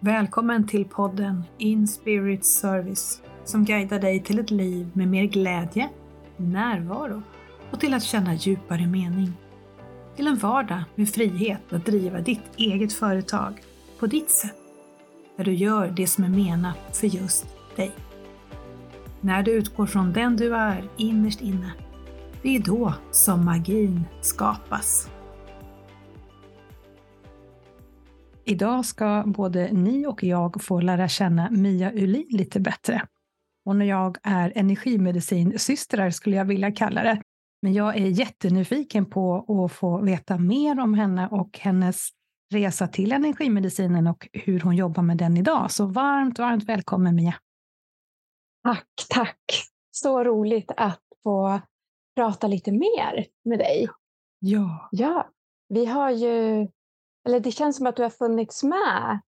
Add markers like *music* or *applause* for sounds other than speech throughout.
Välkommen till podden In Spirit Service som guidar dig till ett liv med mer glädje, närvaro och till att känna djupare mening. Till en vardag med frihet att driva ditt eget företag på ditt sätt, där du gör det som är menat för just dig. När du utgår från den du är innerst inne, det är då som magin skapas. Idag ska både ni och jag få lära känna Mia Ulin lite bättre. Hon och jag är energimedicinsystrar skulle jag vilja kalla det. Men jag är jättenyfiken på att få veta mer om henne och hennes resa till energimedicinen och hur hon jobbar med den idag. Så varmt, varmt välkommen Mia! Tack, tack! Så roligt att få prata lite mer med dig. Ja. Ja, vi har ju eller det känns som att du har funnits med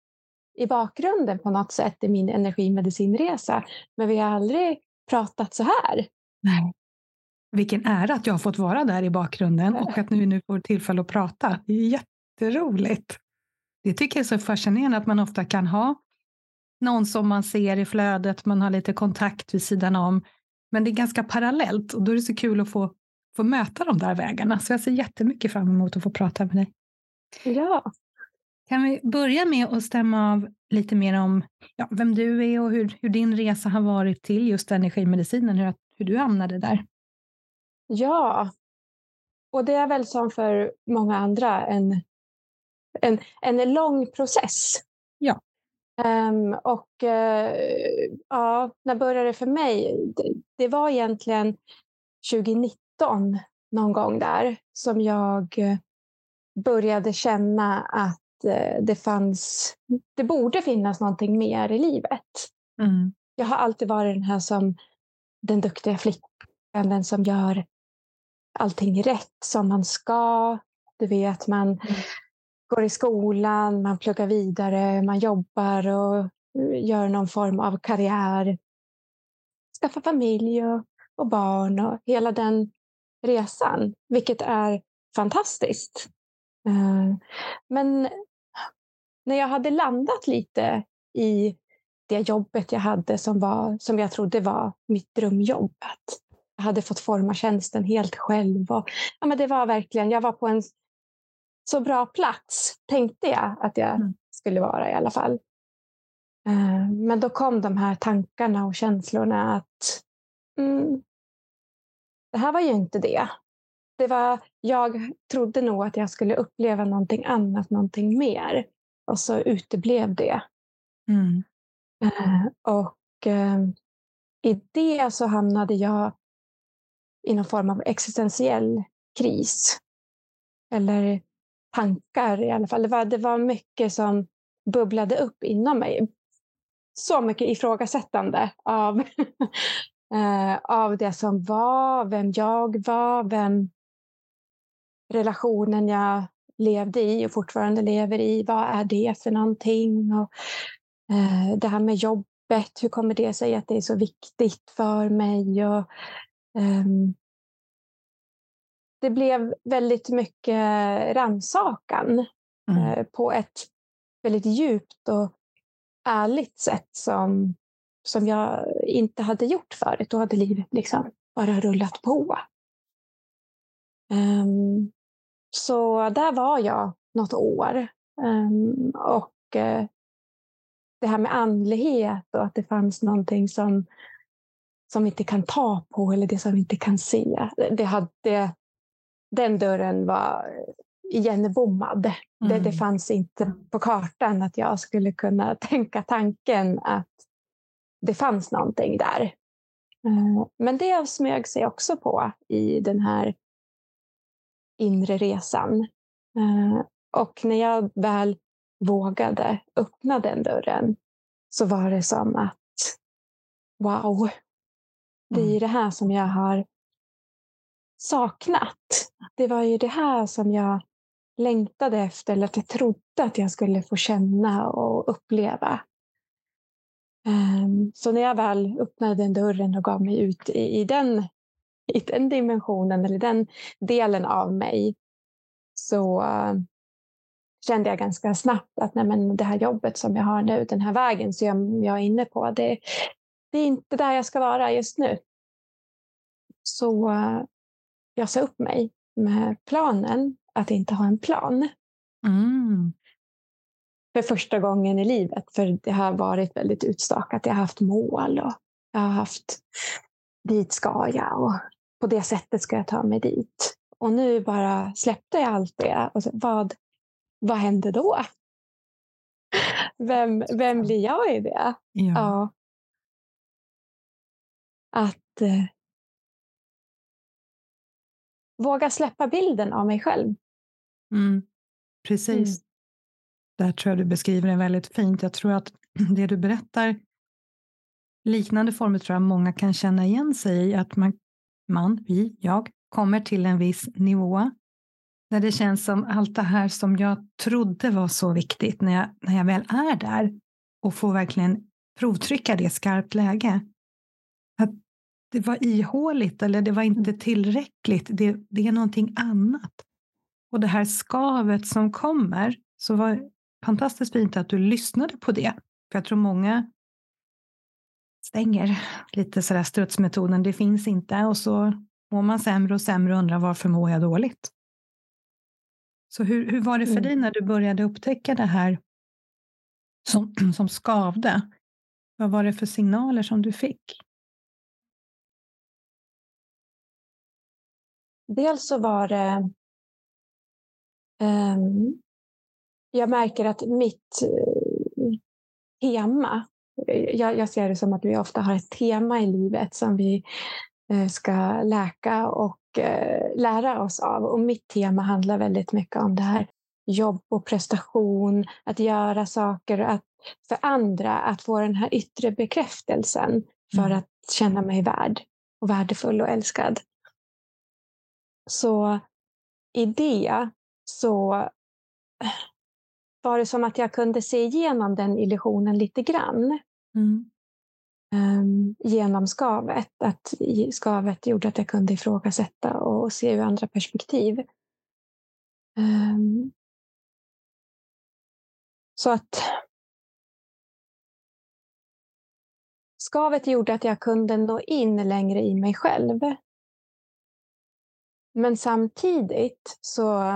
i bakgrunden på något sätt i min energimedicinresa. Men vi har aldrig pratat så här. Nej. Vilken ära att jag har fått vara där i bakgrunden och att vi nu får tillfälle att prata. Det är jätteroligt. Det tycker jag är så fascinerande att man ofta kan ha någon som man ser i flödet, man har lite kontakt vid sidan om. Men det är ganska parallellt och då är det så kul att få, få möta de där vägarna. Så jag ser jättemycket fram emot att få prata med dig. Ja. Kan vi börja med att stämma av lite mer om ja, vem du är och hur, hur, din resa har varit till just energimedicinen, hur, hur du hamnade där? Ja, och det är väl som för många andra en, en, en lång process. Ja. Um, och uh, ja, när började det för mig? Det, det, var egentligen 2019 någon gång där som jag började känna att eh, det fanns, det borde finnas någonting mer i livet. Mm. Jag har alltid varit den här som den duktiga flickan, den som gör allting rätt som man ska. Du vet, man mm. går i skolan, man pluggar vidare, man jobbar och eh, gör någon form av karriär. Skaffa familj och, och barn och hela den resan, vilket är fantastiskt. Eh, men när jag hade landat lite i det jobbet jag hade som, var, som jag trodde var mitt drömjobb. Att jag hade fått forma tjänsten helt själv. Och, ja, men det var verkligen, jag var på en så bra plats, tänkte jag att jag mm. skulle vara i alla fall. Eh, men då kom de här tankarna och känslorna att mm, det här var ju inte det det var, jag trodde nog att jag skulle uppleva någonting annat, någonting mer. Och så uteblev det. Mm. Uh, och uh, i det så hamnade jag i någon form av existentiell kris. Eller tankar i alla fall. Det var, det var mycket som bubblade upp inom mig. Så mycket ifrågasättande av, uh, *laughs* av det som var, vem jag var, vem, relationen jag levde i och fortfarande lever i. Vad är det för någonting? Och, eh, det här med jobbet, hur kommer det sig att det är så viktigt för mig? Och, eh, det blev väldigt mycket rannsakan mm. eh, på ett väldigt djupt och ärligt sätt som, som jag inte hade gjort förut. Då hade livet liksom bara rullat på. Um, så där var jag något år. Um, och uh, det här med andlighet och att det fanns någonting som, som vi inte kan ta på eller det som vi inte kan se. Det hade, den dörren var igenbommad. Mm. Det, det mm. fanns inte på kartan att jag skulle kunna *laughs* tänka tanken att det fanns någonting där. Uh, men det smög sig också på i den här inre resan. Eh, och när jag väl vågade öppna den dörren så var det som att wow, det är mm. det här som jag har saknat. Det var ju det här som jag längtade efter, eller att jag trodde att jag skulle få känna och uppleva. Ehm, så när jag väl öppnade den dörren och gav mig ut i den *laughs* i den dimensionen eller den delen av mig så, kände jag ganska snabbt att nej, men det här jobbet som jag har nu, den här vägen som jag är inne på, det, det är inte där jag ska vara just nu. Så jag sa upp mig med planen att inte ha en plan. Mm. För första gången i livet, för det har varit väldigt utstakat. Jag har haft mål och jag har haft dit ska jag och på det sättet ska jag ta mig dit. Och nu bara släppte jag allt det. Och så, vad, vad hände då? Vem, vem blir jag i det? Ja. ja. Att eh, våga släppa bilden av mig själv. Mm. Precis. Mm. Där tror jag du beskriver det väldigt fint. Jag tror att *clears throat* det du berättar, liknande former tror jag många kan känna igen sig i. Att man, man vi, jag, kommer till en viss nivå när det känns som allt det här som jag trodde var så viktigt när jag, när jag väl är där och får verkligen provtrycka det i skarpt läge. Att det var ihåligt eller det var inte mm. tillräckligt. Det, det är någonting annat. Och det här skavet som kommer, så var fantastiskt fint att du lyssnade på det. För jag tror många stänger lite sådär strutsmetoden, det finns inte och så mår man sämre och sämre och undrar varför mår jag dåligt? Så hur, hur var det för mm. dig när du började upptäcka det här som, *clears throat* som skavde? Vad var det för signaler som du fick? Dels så var det um, jag märker att mitt uh, tema, jag, jag, ser det som att vi ofta har ett tema i livet som vi uh, ska läka och uh, lära oss av. Och mitt tema handlar väldigt mycket om det här jobb och prestation, att göra saker att, för andra, att få den här yttre bekräftelsen för mm. att känna mig värd och värdefull och älskad. Så i det så var det som att jag kunde se igenom den illusionen lite grann. Mm. Um, genom skavet. Att skavet gjorde att jag kunde ifrågasätta och se ur andra perspektiv. Um, så att skavet gjorde att jag kunde nå in längre i mig själv. Men samtidigt så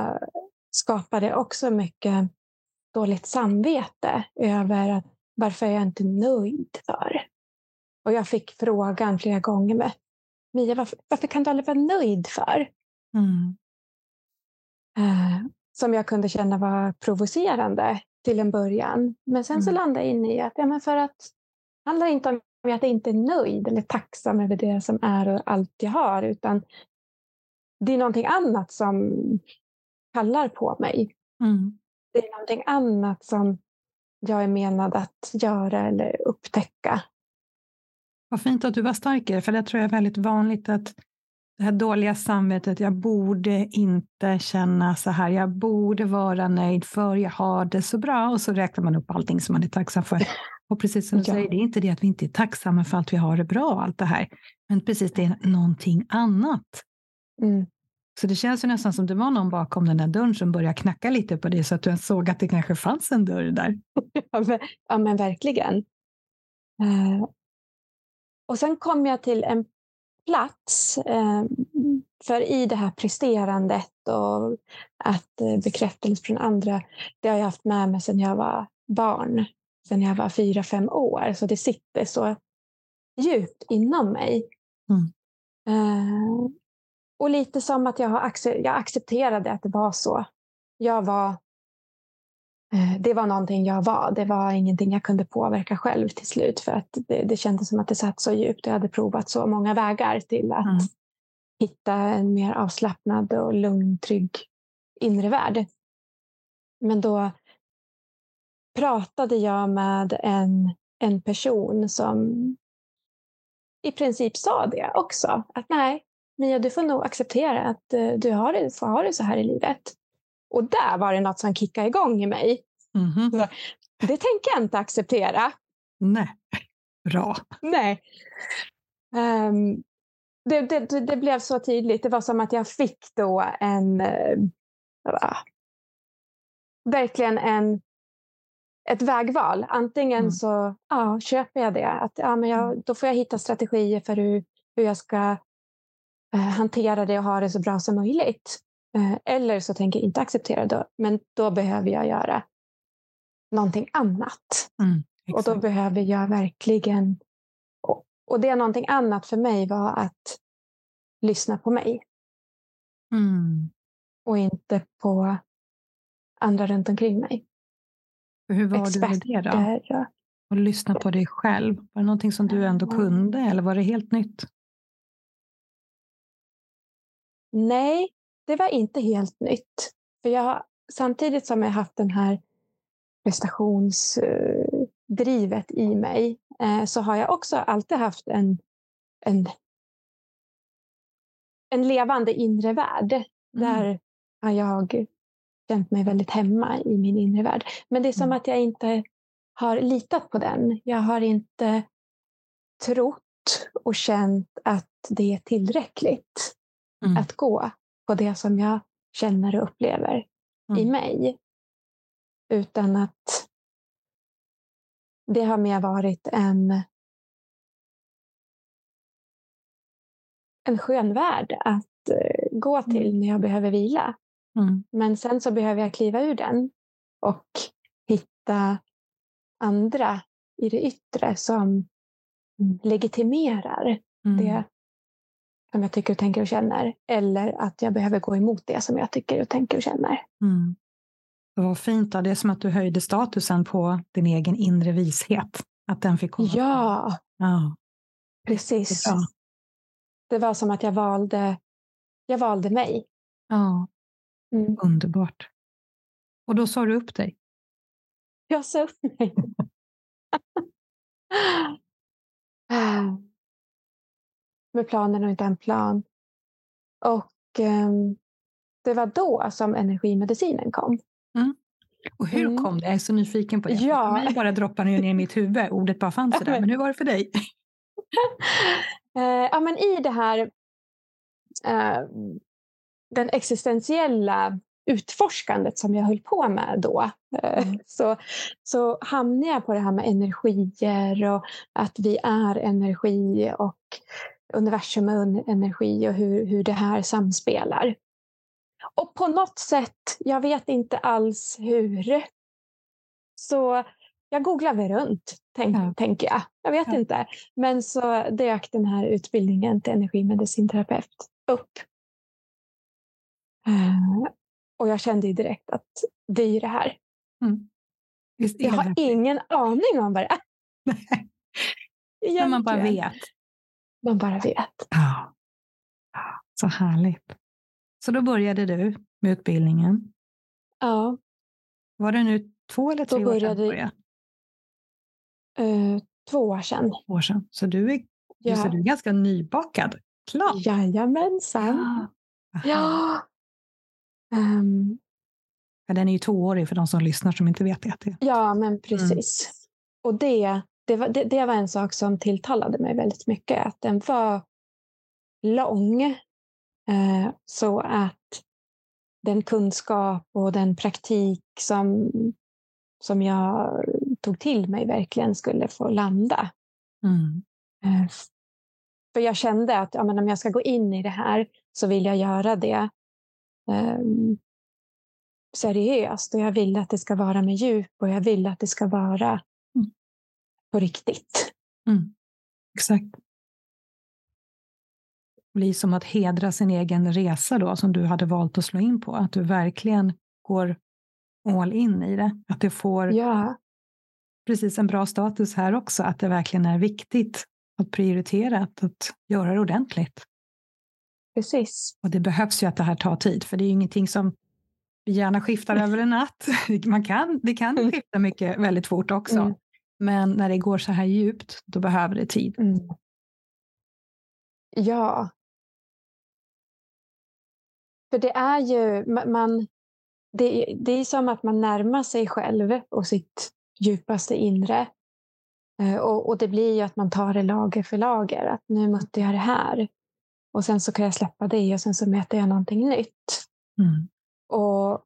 skapar det också mycket dåligt samvete över att varför är jag inte nöjd för? Och jag fick frågan flera gånger med Mia, varför, varför kan du aldrig vara nöjd för? Mm. Eh, som jag kunde känna var provocerande till en början. Men sen mm. så landade jag in i att, ja, men för att det handlar inte om att jag inte är nöjd eller tacksam över det som är och allt jag har, utan det är någonting annat som kallar på mig. Mm. Det är någonting annat som jag är menad att göra eller upptäcka. Vad fint att du var starkare, för det tror jag är väldigt vanligt att det här dåliga samvetet, jag borde inte känna så här, jag borde vara nöjd för jag har det så bra och så räknar man upp allting som man är tacksam för. Och precis som du *laughs* ja. säger, det är inte det att vi inte är tacksamma för att vi har det bra, allt det här, men precis det är någonting annat. Mm. Så det känns ju nästan som det var någon bakom den där dörren som började knacka lite på dig så att du såg att det kanske fanns en dörr där. *laughs* ja, men verkligen. Uh, och sen kom jag till en plats, uh, för i det här presterandet och att uh, bekräftelse från andra, det har jag haft med mig sedan jag var barn, sedan jag var fyra, fem år. Så det sitter så djupt inom mig. Mm. Och lite som att jag, har jag accepterade att det var så. Jag var, eh, det var någonting jag var. Det var ingenting jag kunde påverka själv till slut. För att det, det kändes som att det satt så djupt. Jag hade provat så många vägar till att mm. hitta en mer avslappnad och lugn, trygg inre värld. Men då pratade jag med en, en person som i princip sa det också. Att nej, Mia, du får nog acceptera att eh, du har det, får ha det så här i livet. Och där var det något som kickade igång i mig. Mm -hmm. Det tänker jag inte acceptera. Nej, bra. Nej. Um, det, det, det, blev så tydligt. Det var som att jag fick då en... Uh, verkligen en, ett vägval. Antingen mm. så ja, köper jag det, att, ja, men jag, då får jag hitta strategier för hur, hur jag ska hantera det och ha det så bra som möjligt. Eh, eller så tänker jag inte acceptera det, men då behöver jag göra någonting annat. Mm, och då behöver jag verkligen... Och, och det någonting annat för mig var att lyssna på mig. Mm. Och inte på andra runt omkring mig. Hur var Experter, du med det då? Och lyssna på dig själv. Var det någonting som du ändå kunde eller var det helt nytt? Nej, det var inte helt nytt. För jag, samtidigt som jag haft den här prestationsdrivet i mig eh, så har jag också alltid haft en, en, en levande inre värld. Mm. Där har jag känt mig väldigt hemma i min inre värld. Men det är som mm. att jag inte har litat på den. Jag har inte trott och känt att det är tillräckligt mm. att gå på det som jag känner och upplever mm. i mig. Utan att det har mer varit en, en skön värld att eh, gå till mm. när jag behöver vila. Mm. Men sen så behöver jag kliva ur den och hitta andra i det yttre som legitimerar mm. det som jag tycker och tänker och känner. Eller att jag behöver gå emot det som jag tycker och tänker och känner. Mm. Vad fint. Då. Det är som att du höjde statusen på din egen inre vishet. Att den fick komma Ja, ja. precis. Det, det, var som att jag valde, jag valde mig. Ja, mm. underbart. Och då sa du upp dig? Jag sa upp mig. *laughs* Med planen och inte en plan. Och um, det var då som energimedicinen kom. Mm. Och hur mm. kom det? Jag är så nyfiken på det. Ja. För mig bara droppar ner i mitt huvud. Ordet bara fanns där. Men hur var det för dig? uh, *laughs* ja, men I det här uh, den existentiella utforskandet som jag höll på med då eh, mm. *laughs* så, så hamnade jag på det här med energier och att vi är energi och universum är energi och hur, hur det här samspelar. Och på något sätt, jag vet inte alls hur, så jag googlade runt, tänk, ja. tänker jag. Jag vet ja. inte. Men så dök den här utbildningen till energimedicinterapeut upp. Uh, och jag kände direkt att det är det här. Mm. jag har ingen aning om vad det är. *laughs* Men man bara vet. Man bara vet. Ja. Så härligt. Så då började du med utbildningen. Ja. Var det nu två eller tre år sedan du började? Uh, två år sedan. Två år sedan. Så du är, ja. så du är ganska nybakad. Klart. Jajamensan. Ja. ja. Um. Den är ju tvåårig för de som lyssnar som inte vet det. Ja, men precis. Mm. Och det, det, var, det, det var en sak som tilltalade mig väldigt mycket. Att den var lång Eh, så att den kunskap och den praktik som, som jag tog till mig verkligen skulle få landa. Mm. Eh, för jag kände att ja, men om jag ska gå in i det här så vill jag göra det um, seriöst och jag vill att det ska vara med djup och jag vill att det ska vara. På riktigt. Mm. Exakt blir som att hedra sin egen resa då, som du hade valt att slå in på. Att du verkligen går all in i det. Att det får ja. precis en bra status här också, att det verkligen är viktigt att prioritera, att, att göra det ordentligt. Precis. Och det behövs ju att det här tar tid, för det är ju ingenting som vi gärna skiftar över en natt. *laughs* Man kan, det kan mm. skifta mycket väldigt fort också. Mm. Men när det går så här djupt, då behöver det tid. Mm. Ja, för det är ju, man, det, det är som att man närmar sig själv och sitt djupaste inre. Eh, och, och, det blir ju att man tar det lager för lager. Att nu mötte jag det här. Och sen så kan jag släppa det och sen så möter jag någonting nytt. Mm. Och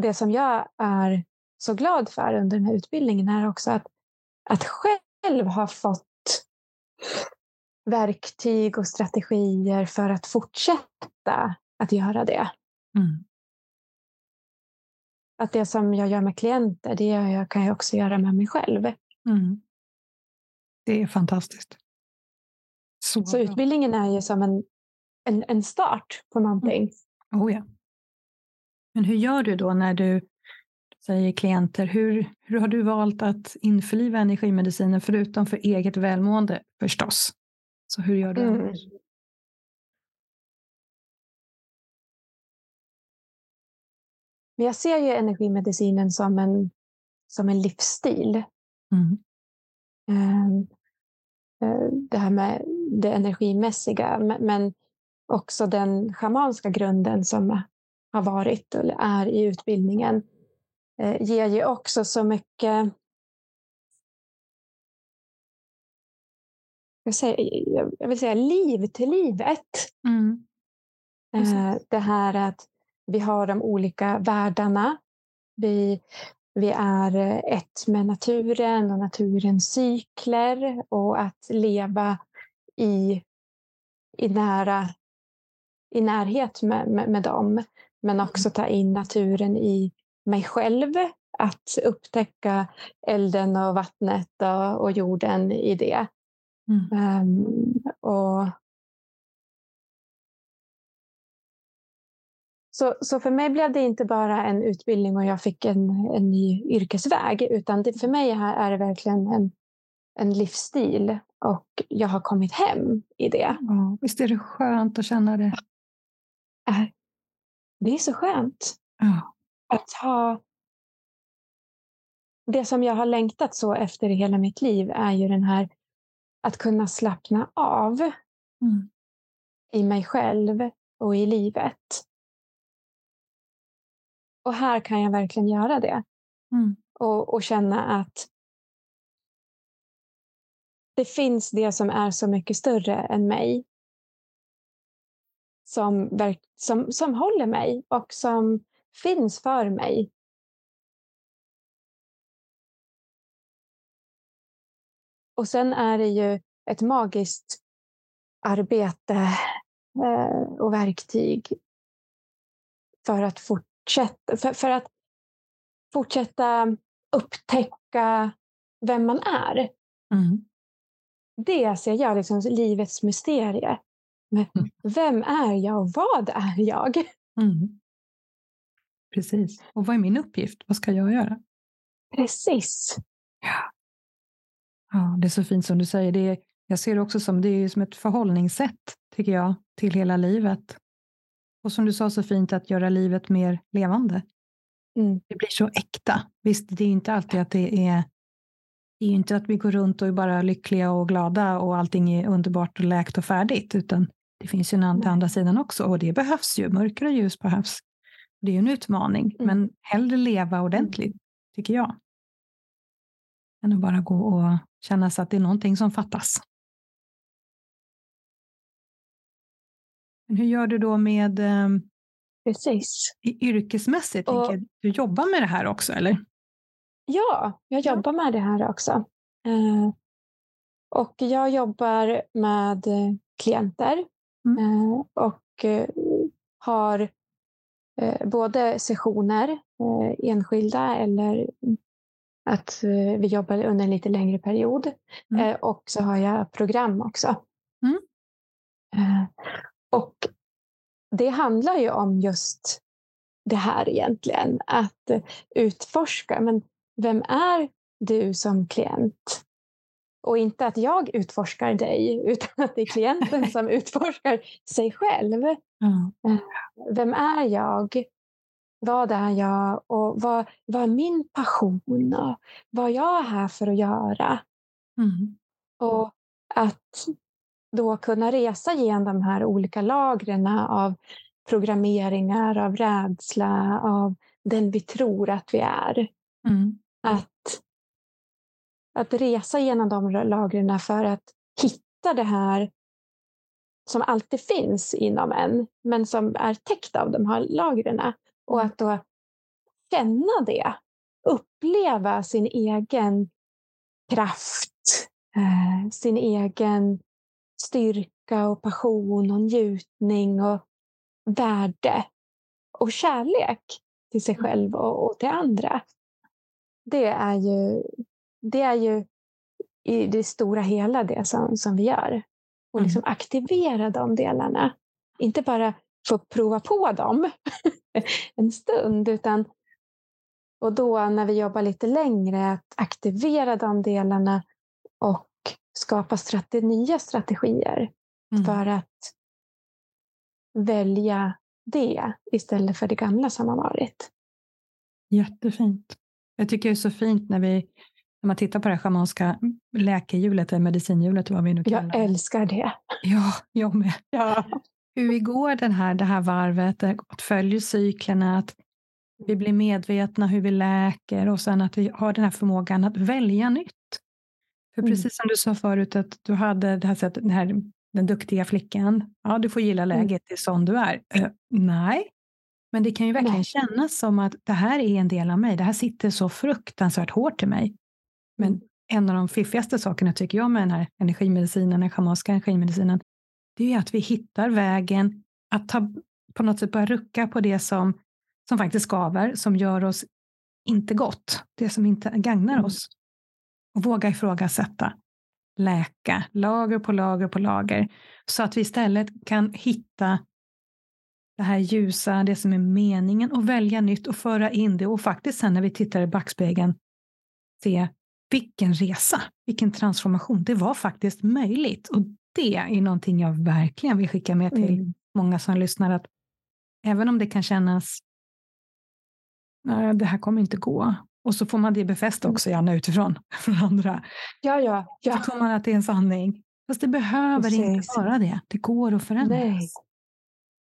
det som jag är så glad för under den här utbildningen är också att, att själv ha fått verktyg och strategier för att fortsätta att göra det. Mm. Att det som jag gör med klienter, det jag, kan jag också göra med mig själv. Mm. Det är fantastiskt. Så, Så utbildningen är ju som en, en, en start på någonting. Mm. Oh ja. Men hur gör du då när du säger klienter, hur, hur har du valt att införliva energimedicinen förutom för eget välmående förstås? Så hur gör du mm. Men jag ser ju energimedicinen som en, som en livsstil. Mm. Ehm, eh, det här med det energimässiga, men också den schamanska grunden som har varit eller är i utbildningen ger ju också så mycket jag, säger, jag vill säga liv till livet. Mm. Eh, det här att vi har de olika världarna. Vi, vi är ett med naturen och naturens cykler och att leva i, i, nära, i närhet med, med, med dem. Men också ta in naturen i mig själv. Att upptäcka elden och vattnet och, jorden i det. Mm. Um, och så, så för mig blev det inte bara en utbildning och jag fick en, en ny yrkesväg, utan det, för mig är det verkligen en, en livsstil och jag har kommit hem i det. Ja, visst är det skönt att känna det? Äh, det är så skönt. Ja. Att ha... Det som jag har längtat så efter i hela mitt liv är ju den här att kunna slappna av mm. i mig själv och i livet. Och här kan jag verkligen göra det. Mm. Och, och känna att det finns det som är så mycket större än mig. Som, som, som håller mig och som finns för mig. Och sen är det ju ett magiskt arbete eh, och verktyg för att fortsätta, för, för att fortsätta upptäcka vem man är. Mm. Det ser jag liksom som livets mysterie. Men mm. Vem är jag och vad är jag? Mm. Precis. Och vad är min uppgift? Vad ska jag göra? Precis. Ja. ja, det är så fint som du säger. Det är, jag ser det också som, det är som ett förhållningssätt, tycker jag, till hela livet. Och som du sa så fint, att göra livet mer levande. Mm. Det blir så äkta. Visst, det är inte alltid att det är det är ju inte att vi går runt och är bara lyckliga och glada och allting är underbart och läkt och färdigt, utan det finns ju en andra, andra sidan också och det behövs ju. Mörker och ljus behövs. Det är ju en utmaning, mm. men hellre leva ordentligt, tycker jag. Än att bara gå och känna sig att det är någonting som fattas. Men hur gör du då med ehm, Precis. yrkesmässigt? Och, du jobbar med det här också, eller? Ja, jag jobbar med det här också. Eh, och jag jobbar med klienter mm. eh, och eh, har eh, både sessioner, eh, enskilda eller att eh, vi jobbar under en lite längre period. Mm. och så har jag program också. Mm. och det handlar ju om just det här egentligen, att utforska. Men vem är du som klient? Och inte att jag utforskar dig, *laughs* utan att det är klienten som utforskar sig själv. Mm. Vem är jag? Vad är jag? Och vad, vad är min passion? Och vad jag är här för att göra? Mm. Och att då kunna resa genom de här olika lagren av programmeringar, av rädsla, av den vi tror att vi är. Mm. Att, att resa genom de lagren för att hitta det här som alltid finns inom en, men som är täckt av de här lagren. Och mm. att då känna det. Uppleva sin egen kraft, eh, sin egen styrka och passion och njutning och värde och kärlek till sig själv och, och till andra. Det är ju, det är ju i det stora hela det som, som vi gör. Och mm. liksom aktivera de delarna. Inte bara få prova på dem *laughs* en stund, utan och då när vi jobbar lite längre, att aktivera de delarna och skapa strate nya strategier mm. för att välja det istället för det gamla som har varit. Jättefint. Jag tycker det är så fint när vi när man tittar på det schamanska läkehjulet, eller medicinhjulet, vad vi nu kallar det. Jag älskar det. Ja, jag med. Ja. Hur vi går den här, det här varvet, att följa cyklerna, att vi blir medvetna hur vi läker och sen att vi har den här förmågan att välja nytt. För mm. precis som du sa förut, att du hade det här sättet, den, här, den duktiga flickan. Ja, du får gilla mm. läget, mm. det är sån du är. Uh, nej, men det kan ju verkligen nej. kännas som att det här är en del av mig. Det här sitter så fruktansvärt hårt i mig. Men en av de fiffigaste sakerna tycker jag med den här energimedicinen, den schamanska energimedicinen, det är att vi hittar vägen att ta, på något sätt börja rucka på det som, som faktiskt skaver, som gör oss inte gott, det som inte gagnar mm. oss. Och våga ifrågasätta, läka, lager på lager på lager, så att vi istället kan hitta det här ljusa, det som är meningen och välja nytt och föra in det och faktiskt sen när vi tittar i backspegeln se vilken resa, vilken transformation. Det var faktiskt möjligt och det är någonting jag verkligen vill skicka med till mm. många som lyssnar. att Även om det kan kännas det här kommer inte gå. Och så får man det befäst också gärna utifrån *laughs* från andra. Ja, ja, ja. Så tror man att det är en sanning. Fast det behöver Precis. inte vara det. Det går att förändras. Nej.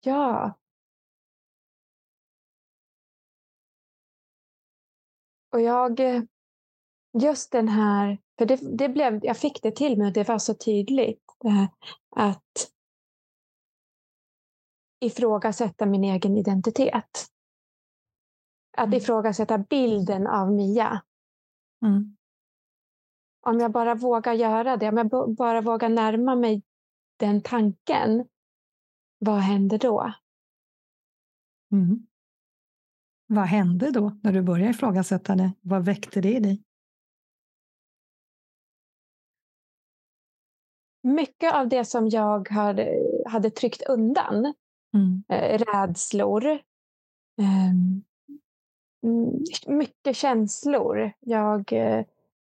Ja. Och jag, just den här, för det, det blev, jag fick det till mig och det var så tydligt. Att ifrågasätta min egen identitet. Att mm. ifrågasätta bilden av Mia. Mm. Om jag bara vågar göra det, om jag bara vågar närma mig den tanken, vad händer då? Mm. Vad hände då när du började ifrågasätta det? Vad väckte det i dig? Mycket av det som jag hade, hade tryckt undan, mm. eh, rädslor, eh, mycket känslor. Jag, eh,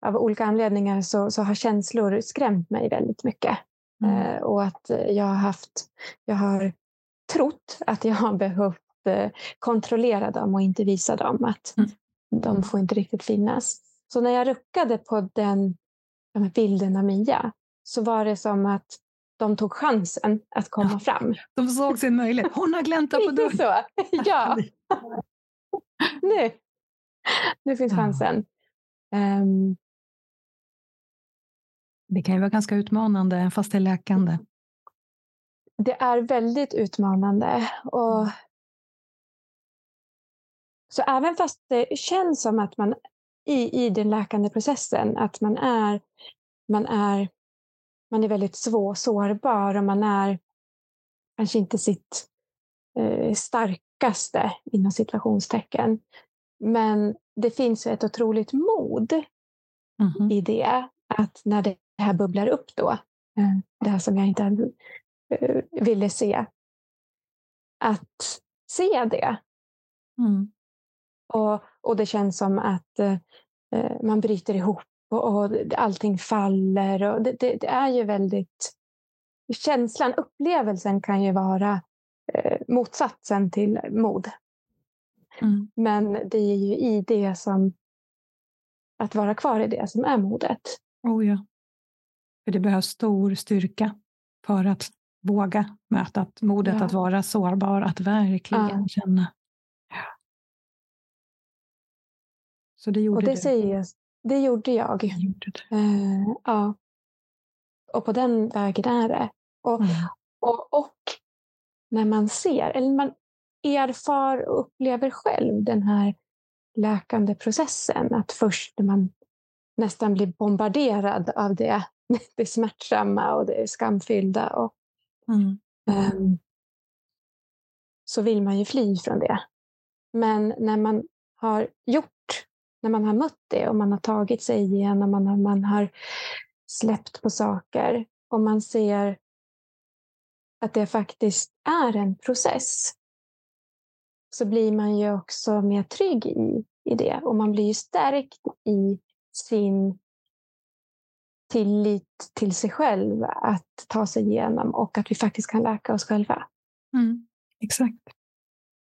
av olika anledningar så, så har känslor skrämt mig väldigt mycket. Mm. Eh, och att jag har haft, jag har trott att jag har behövt eh, kontrollera dem och inte visa dem att mm. de får inte riktigt finnas. Så när jag ruckade på den, den bilden av Mia så var det som att de tog chansen att komma fram. De såg sin möjlighet. Hon har gläntat på dörren. så. Ja. *laughs* nu. nu finns chansen. Um, det kan ju vara ganska utmanande, fast det är läkande. Det är väldigt utmanande. Och mm. så även fast det känns som att man i, i den läkande processen, att man är, man är man är väldigt svår, sårbar och man är kanske inte sitt eh, starkaste inom situationstecken. Men det finns ett otroligt mod mm. i det. Att när det här bubblar upp då, eh, det här som jag inte eh, ville se, att se det. Mm. Och, och det känns som att eh, eh man bryter ihop och, och allting faller. Och det, det, det, är ju väldigt... Känslan, upplevelsen kan ju vara eh, motsatsen till mod. Mm. Men det är ju i det som... Att vara kvar i det som är modet. Oh ja. För det behövs stor styrka för att våga möta modet ja. att vara sårbar, att verkligen ja. känna. Så det gjorde och det du. Säger, det gjorde jag. Gjorde uh, ja. Och på den vägen är det. Och, mm. och, och, när man ser, eller man erfar och upplever själv den här läkande processen. Att först när man nästan blir bombarderad av det, *laughs* det smärtsamma och det skamfyllda och, mm. um, så vill man ju fly från det. Men när man har gjort, när man har mött det och man har tagit sig igenom, man man har släppt på saker och man ser att det faktiskt är en process så blir man ju också mer trygg i, i det och man blir ju stärkt i sin tillit till sig själv att ta sig igenom och att vi faktiskt kan läka oss själva. Mm, exakt.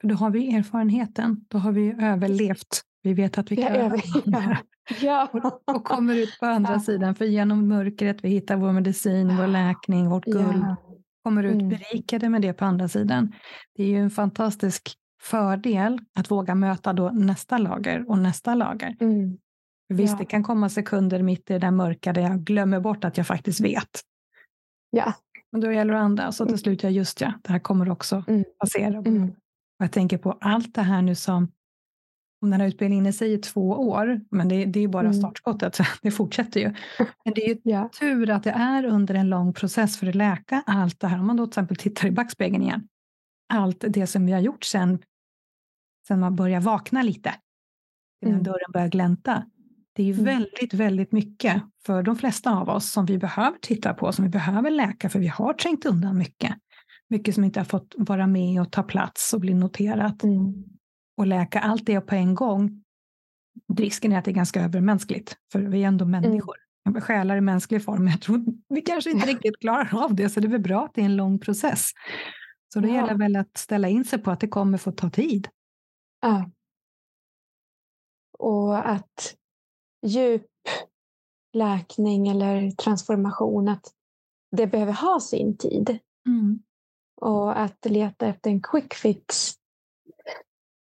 Då har vi erfarenheten, då har vi överlevt. Vi vet att vi kan överleva. *laughs* Ja. och, och kommer ut på andra ja. sidan. För genom mörkret vi hittar vår medicin, vår läkning, vårt guld. Ja. Kommer ut mm. berikade med det på andra sidan. Det är ju en fantastisk fördel att våga möta då nästa lager och nästa lager. Mm. Visst, ja. det kan komma sekunder mitt i det där mörka där jag glömmer bort att jag faktiskt vet. Ja. Men då gäller det att andas och till mm. slut, ja just ja, det här kommer också mm. passera. Mm. Och jag tänker på allt det här nu som, om den här utbildningen säger två år, men det, det är ju bara mm. startskottet, *laughs* det fortsätter ju. Men det är ju ja. tur att det är under en lång process för att läka allt det här. Om man då till exempel tittar i backspegeln igen, allt det som vi har gjort sen, sen man börjar vakna lite, innan mm. dörren börjar glänta. Det är mm. väldigt, väldigt mycket för de flesta av oss som vi behöver titta på, som vi behöver läka, för vi har trängt undan mycket. Mycket som inte har fått vara med och ta plats och bli noterat. Mm. Och läka allt det på en gång, risken är att det är ganska övermänskligt, för vi är ändå mm. människor. Mm. Själar i mänsklig form, jag tror *laughs* vi kanske inte riktigt klarar av det, så det är väl bra att det är en lång process. Så det ja. gäller väl att ställa in sig på att det kommer få ta tid. Ja. Och att djup läkning eller transformation, att det behöver ha sin tid. Mm. Och att leta efter en quick fix,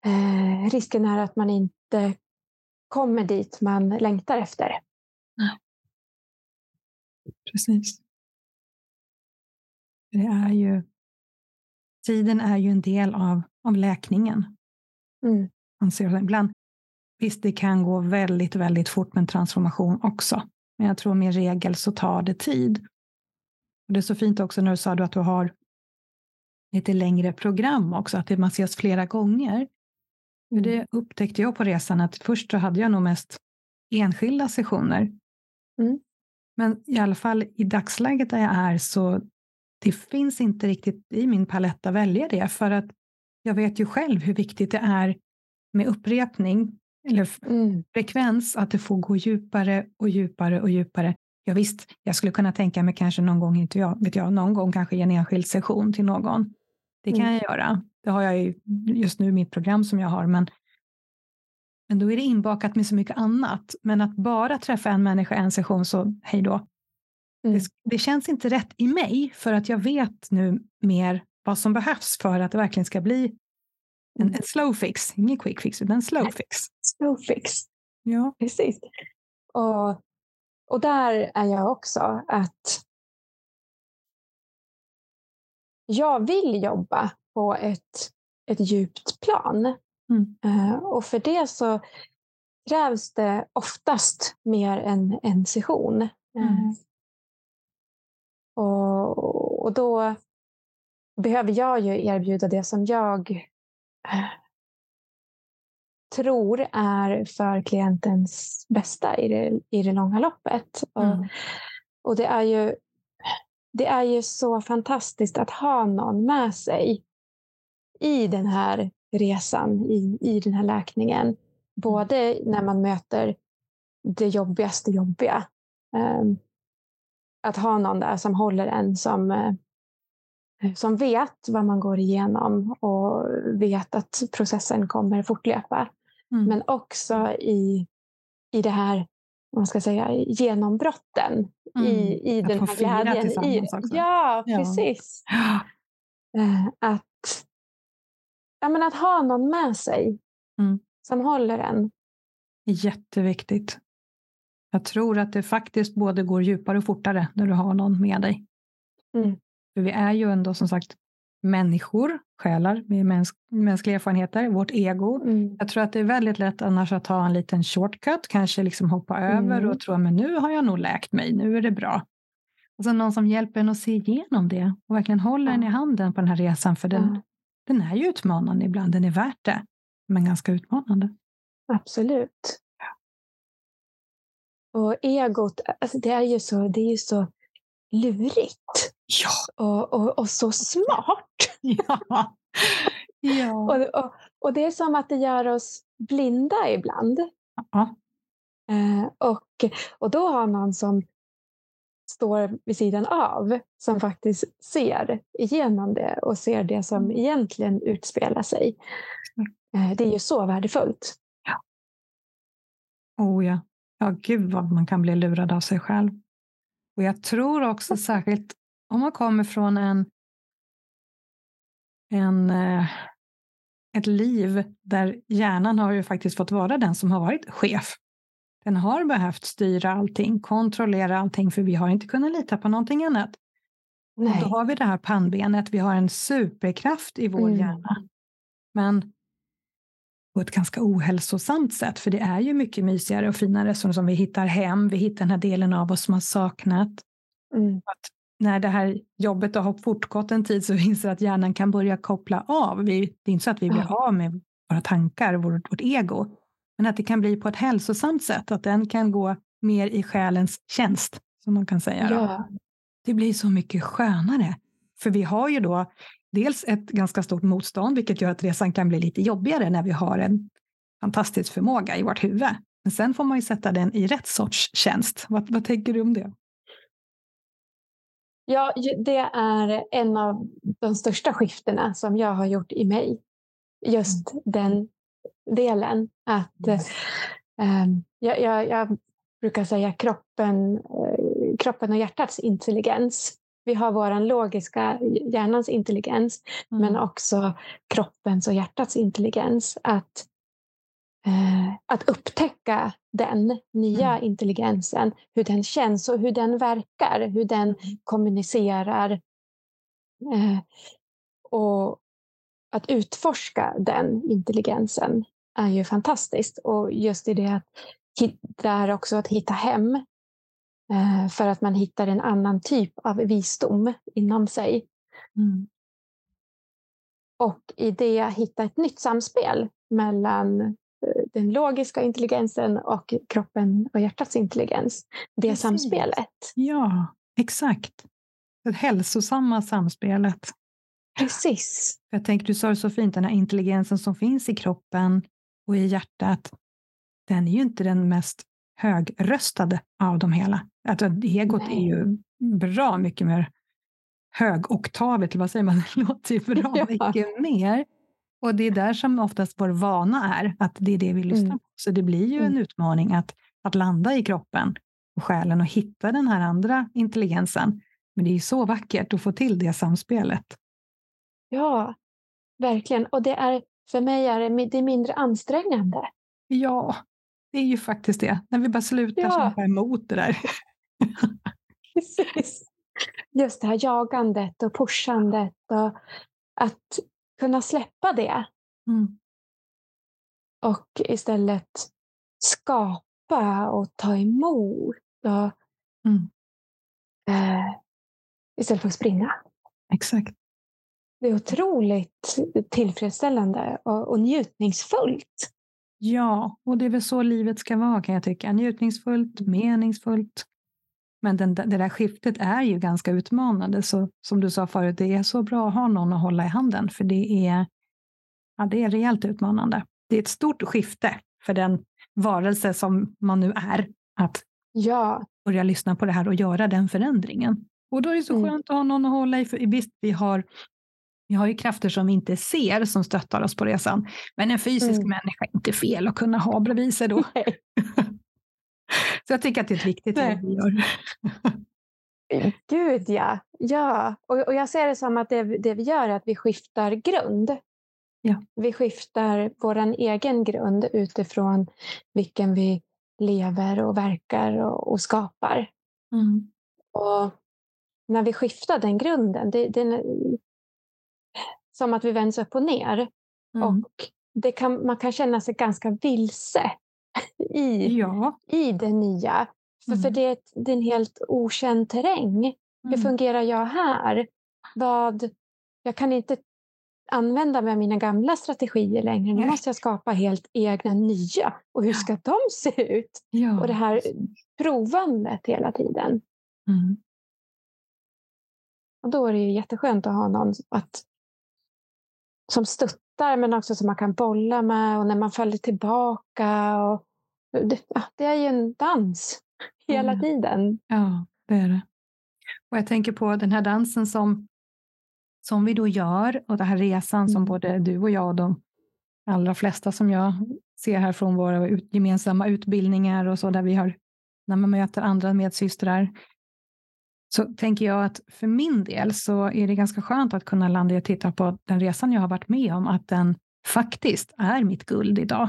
eh, risken är att man inte kommer dit man längtar efter. Precis. Det är ju, tiden är ju en del av, av läkningen. Mm. Man ser ibland, visst, det kan gå väldigt, väldigt fort med en transformation också. Men jag tror med regel så tar det tid. Och det är så fint också när du sa att du har lite längre program också, att man ses flera gånger. Mm. Det upptäckte jag på resan att först så hade jag nog mest enskilda sessioner. Mm. Men i alla fall i dagsläget där jag är så det finns inte riktigt i min palett att välja det för att jag vet ju själv hur viktigt det är med upprepning eller mm. frekvens, att det får gå djupare och djupare och djupare. Ja, visst, jag skulle kunna tänka mig kanske någon gång, inte jag, vet jag, någon gång kanske i en enskild session till någon. Det kan mm. jag göra. Det har jag ju just nu i mitt program som jag har, men, men då är det inbakat med så mycket annat. Men att bara träffa en människa en session, så hej då. Mm. Det, det, känns inte rätt i mig, för att jag vet nu mer vad som behövs för att det verkligen ska bli en, en slow fix, ingen quick fix, utan en slow fix. Slow fix. Ja. Precis. Och, och där är jag också att jag vill jobba på ett, ett djupt plan. Mm. Uh, och för det så krävs det oftast mer än en session. Mm. Uh, och, och då behöver jag ju erbjuda det som jag tror är för klientens bästa i det, i det långa loppet. Mm. Och, och det, är ju, det är ju så fantastiskt att ha någon med sig i den här resan, i, i den här läkningen. Både när man möter det jobbigaste jobbiga. Um, att ha någon där som håller en som, uh, Eh, som vet vad man går igenom och vet att processen kommer fortlöpa. Mm. Men också i, i det här man ska säga, genombrotten mm. i, i den här glädjen. I, ja, precis. Ja. *gasps* Eh, att, ja, men att ha någon med sig mm. som håller en. Jätteviktigt. Jag tror att det faktiskt både går djupare och fortare när du har någon med dig. Mm. För vi är ju ändå som sagt människor, själar med mäns mänskliga erfarenheter, vårt ego. Mm. Jag tror att det är väldigt lätt annars att ta en liten shortcut, kanske liksom hoppa över Mm. och tro att nu har jag nog läkt mig, nu är det bra. Alltså någon som hjälper en att se igenom det och verkligen håller en i Ja. handen på den här resan, för den, Ja, den är ju utmanande ibland, den är värt det, men ganska utmanande. absolut. Och egot, alltså det är ju så, det är ju så lurigt Ja, och, och, och så smart. ja, ja. *laughs* Och, och, och det är som att det gör oss blinda ibland. ja. Eh, och, och då har någon som står vid sidan av som faktiskt ser igenom det och ser det som egentligen utspelar sig. Eh, det är ju så värdefullt. Oh ja. Ja, gud vad man kan bli lurad av sig själv. Och jag tror också särskilt om man kommer från en, en eh, ett liv där hjärnan har ju faktiskt fått vara den som har varit chef. Den har behövt styra allting, kontrollera allting, för vi har inte kunnat lita på någonting annat. Och Nej. då har vi det här pannbenet, vi har en superkraft i vår Mm. hjärna. Men på ett ganska ohälsosamt sätt, för det är ju mycket mysigare och finare som, som vi hittar hem, vi hittar den här delen av oss som har saknat. Mm. När det här jobbet har fortgått en tid så *laughs* inser att hjärnan kan börja koppla av. Vi, det är inte så att vi blir av med våra tankar, vårt, vårt ego, men att det kan bli på ett hälsosamt sätt, att den kan gå mer i själens tjänst, som man kan säga. Ja. Det blir så mycket skönare. För vi har ju då dels ett ganska stort motstånd, vilket gör att resan kan bli lite jobbigare när vi har en fantastisk förmåga i vårt huvud. Men sen får man ju sätta den i rätt sorts tjänst. Vad, vad tänker du om det? Ja, det är en av de största skiftena som jag har gjort i mig. Just den delen. Att eh, jag, jag, jag brukar säga kroppen, eh, kroppen och hjärtats intelligens. Vi har vår logiska hjärnans intelligens Mm. men också kroppens och hjärtats intelligens. Att, eh, att upptäcka den nya Mm. intelligensen, hur den känns och hur den verkar, hur den kommunicerar. Eh, och att utforska den intelligensen är ju fantastiskt. Och just i det att där också att hitta hem. Eh, för att man hittar en annan typ av visdom inom sig. Mm. Och i det hitta ett nytt samspel mellan eh, den logiska intelligensen och kroppen och hjärtats intelligens. Det Precis. samspelet. Ja, exakt. Det hälsosamma samspelet. Precis. Jag tänker, du sa det så fint, den här intelligensen som finns i kroppen och i hjärtat, den är ju inte den mest högröstade av dem hela. Alltså, egot är Nej. ju bra mycket mer högoktavigt, eller vad säger man? *laughs* Det låter ju bra Ja. mycket mer. Och det är där som oftast vår vana är, att det är det vi lyssnar Mm. på. Så det blir ju en Mm. utmaning att, att landa i kroppen och själen och hitta den här andra intelligensen. Men det är ju så vackert att få till det samspelet. Ja, verkligen. Och det är, för mig är det, det är mindre ansträngande. Ja, det är ju faktiskt det. När vi bara slutar Ja. kämpa emot det där. *laughs* Precis. Just det här jagandet och pushandet och att kunna släppa det Mm. och istället skapa och ta emot. Och, Mm. eh, istället för att springa. Exakt. Det är otroligt tillfredsställande och, och njutningsfullt. Ja, och det är väl så livet ska vara kan jag tycka. Njutningsfullt, meningsfullt. Men den, det där skiftet är ju ganska utmanande. Så som du sa förut, det är så bra att ha någon att hålla i handen. För det är, ja, det är rejält utmanande. Det är ett stort skifte för den varelse som man nu är. Att Ja, börja lyssna på det här och göra den förändringen. Och då är det så Mm. skönt att ha någon att hålla i. För visst, vi har, vi har ju krafter som vi inte ser som stöttar oss på resan. Men en fysisk Mm. människa är inte fel att kunna ha bredvid sig då. *laughs* Så jag tycker att det är viktigt Nej. jobb vi gör. Gud ja. ja. Och, och jag ser det som att det, det vi gör är att vi skiftar grund. Ja. Vi skiftar vår egen grund utifrån vilken vi lever och verkar och, och skapar. Mm. Och när vi skiftar den grunden, det, det, som att vi vänds upp och ner. Mm. Och det kan, man kan känna sig ganska vilse *laughs* i, ja. i det nya. För, Mm. för det, är ett, det är en helt okänd terräng. Hur Mm. fungerar jag här? Vad, jag kan inte använda mig av mina gamla strategier längre. Nu måste jag skapa helt egna nya. Och hur ska de *laughs* se ut? ja. Och det här provandet hela tiden. Mm. Och då är det ju jätteskönt att ha någon att, som stöttar men också som man kan bolla med och när man faller tillbaka. Och, det, ja, det är ju en dans hela Ja. tiden. Ja, det är det. Och jag tänker på den här dansen som, som vi då gör och den här resan som Mm. både du och jag och de allra flesta som jag ser här från våra ut, gemensamma utbildningar och så där vi har när man möter andra medsystrar. Så tänker jag att för min del så är det ganska skönt att kunna landa i och titta på den resan jag har varit med om, att den faktiskt är mitt guld idag.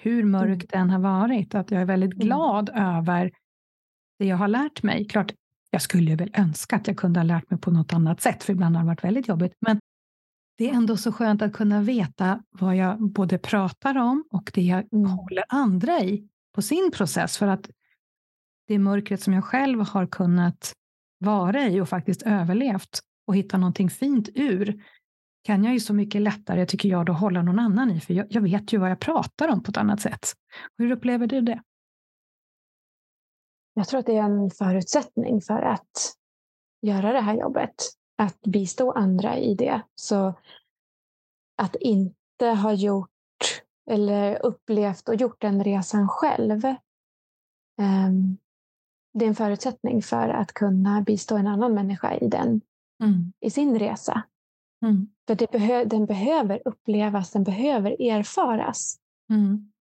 Hur mörk Mm. den har varit, att jag är väldigt Mm. glad över det jag har lärt mig. Klart, jag skulle väl önska att jag kunde ha lärt mig på något annat sätt, för ibland har det varit väldigt jobbigt. Men det är ändå så skönt att kunna veta vad jag både pratar om och det jag Mm. håller andra i på sin process. För att det mörkret som jag själv har kunnat vara i och faktiskt överlevt och hitta någonting fint ur kan jag ju så mycket lättare, tycker jag, då hålla någon annan i. För jag, jag vet ju vad jag pratar om på ett annat sätt. Hur upplever du det? Jag tror att det är en förutsättning för att göra det här jobbet. Att bistå andra i det. Så att inte ha gjort eller upplevt och gjort den resan själv. um, det är en förutsättning för att kunna bistå en annan människa i, den, Mm. i sin resa. Mm. För det behö, den behöver upplevas, den behöver erfaras. Mm.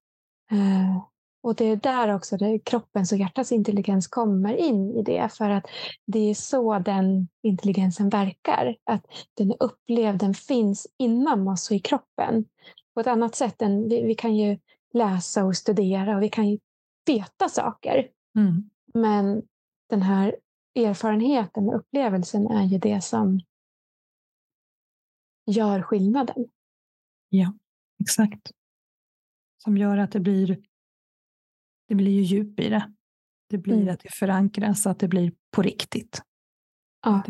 Eh, Och det är där också det, kroppens och hjärtats intelligens kommer in i det. För att det är så den intelligensen verkar. Att den är upplevd, den finns inom oss och i kroppen. På ett annat sätt än vi, vi kan ju läsa och studera och vi kan ju veta saker. Mm. Men den här erfarenheten och upplevelsen är ju det som gör skillnaden. Exakt. Som gör att det blir, det blir ju djup i det. Det blir Mm. att det förankras, att det blir på riktigt. Ja.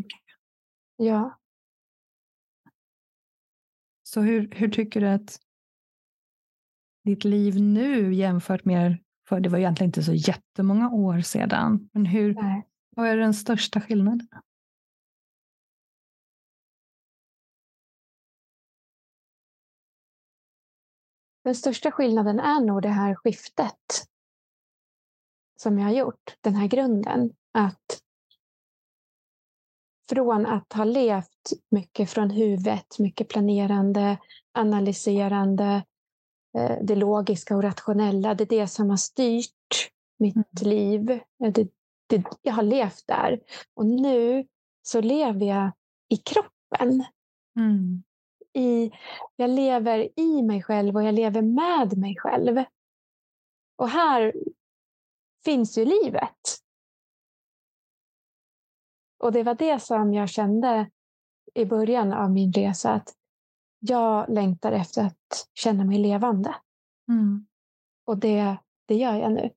Ja. Så hur, hur tycker du att ditt liv nu jämfört med, för det var egentligen inte så jättemånga år sedan, men hur, Nej. vad är den största skillnaden? Den största skillnaden är nog det här skiftet som jag har gjort. Den här grunden. Att från att ha levt mycket från huvudet, mycket planerande, analyserande, det logiska och rationella. Det är det som har styrt mitt Mm. liv. Eh, Det, det, jag har levt där. Och nu så lever jag i kroppen. Mm. i, jag lever i mig själv och jag lever med mig själv. Och här finns ju livet. Och det var det som jag kände i början av min resa. Att jag längtar efter att känna mig levande. Mm. Och det, det gör jag nu.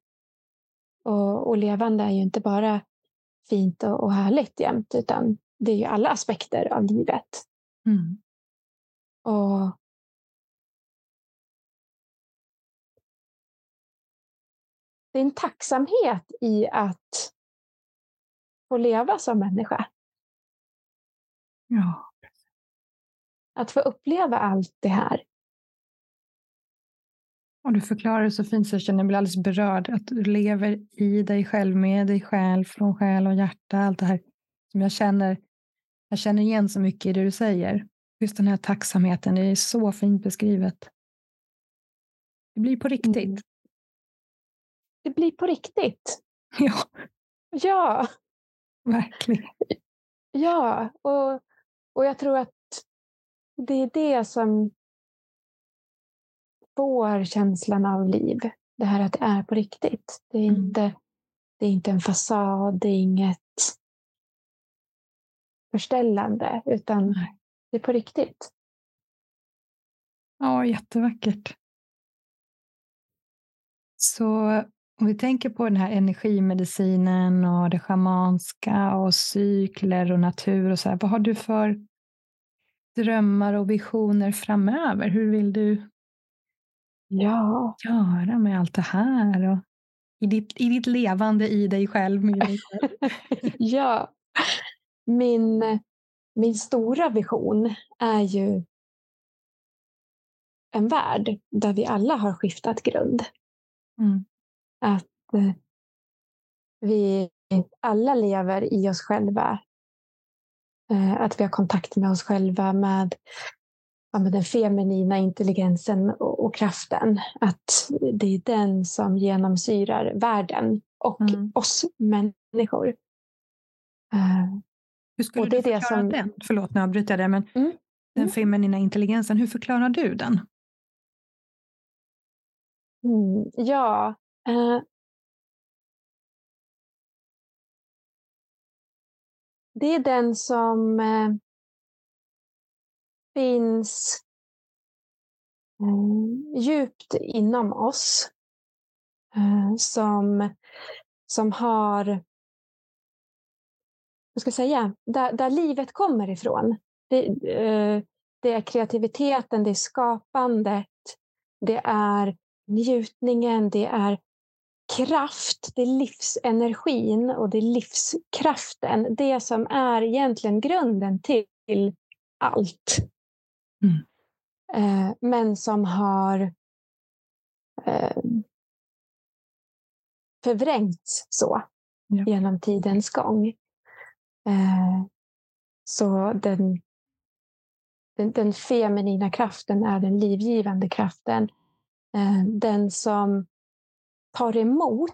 Och, och levande är ju inte bara fint och, och härligt jämt. Utan det är ju alla aspekter av livet. Mm. Och det är en tacksamhet i att få leva som människa. Ja. Att få uppleva allt det här. Och du förklarar det så fint så jag känner mig alldeles berörd. Att du lever i dig själv, med dig själv, från själ och hjärta. Allt det här som jag känner. Jag känner igen så mycket i det du säger. Just den här tacksamheten, det är så fint beskrivet. Det blir på riktigt. Mm. Det blir på riktigt. *laughs* Ja, Ja, verkligen. ja. Och, och jag tror att det är det som får känslan av liv. Det här att det är på riktigt. Det är, Mm. inte, det är inte en fasad, det är inget förställande, utan det är på riktigt. Ja, jättevackert. Så om vi tänker på den här energimedicinen och det schamanska och cykler och natur och så här. Vad har du för drömmar och visioner framöver? Hur vill du ja. göra med allt det här? Och i, ditt, I ditt levande i dig själv? Med dig själv? *laughs* ja. Min, min stora vision är ju en värld där vi alla har skiftat grund. Mm. Att eh, vi alla lever i oss själva. Eh, att vi har kontakt med oss själva med, med den feminina intelligensen och, och, kraften. Att det är den som genomsyrar världen och mm. oss människor. Uh, hur skulle du förklara som... den? Förlåt, nu avbryter jag det. Men mm. Den mm. feminina intelligensen, hur förklarar du den? Mm, ja. Eh, det är den som eh, finns eh, djupt inom oss. Eh, som, som har, vad ska jag säga, där, där livet kommer ifrån. Det, eh, det är kreativiteten, det är skapandet, det är njutningen, det är kraft, det är livsenergin och det är livskraften. Det som är egentligen grunden till allt. Mm. Eh, men som har eh, förvrängts så ja. genom tidens gång. Eh, så den, den, den, feminina kraften är den livgivande kraften. Eh, den som tar emot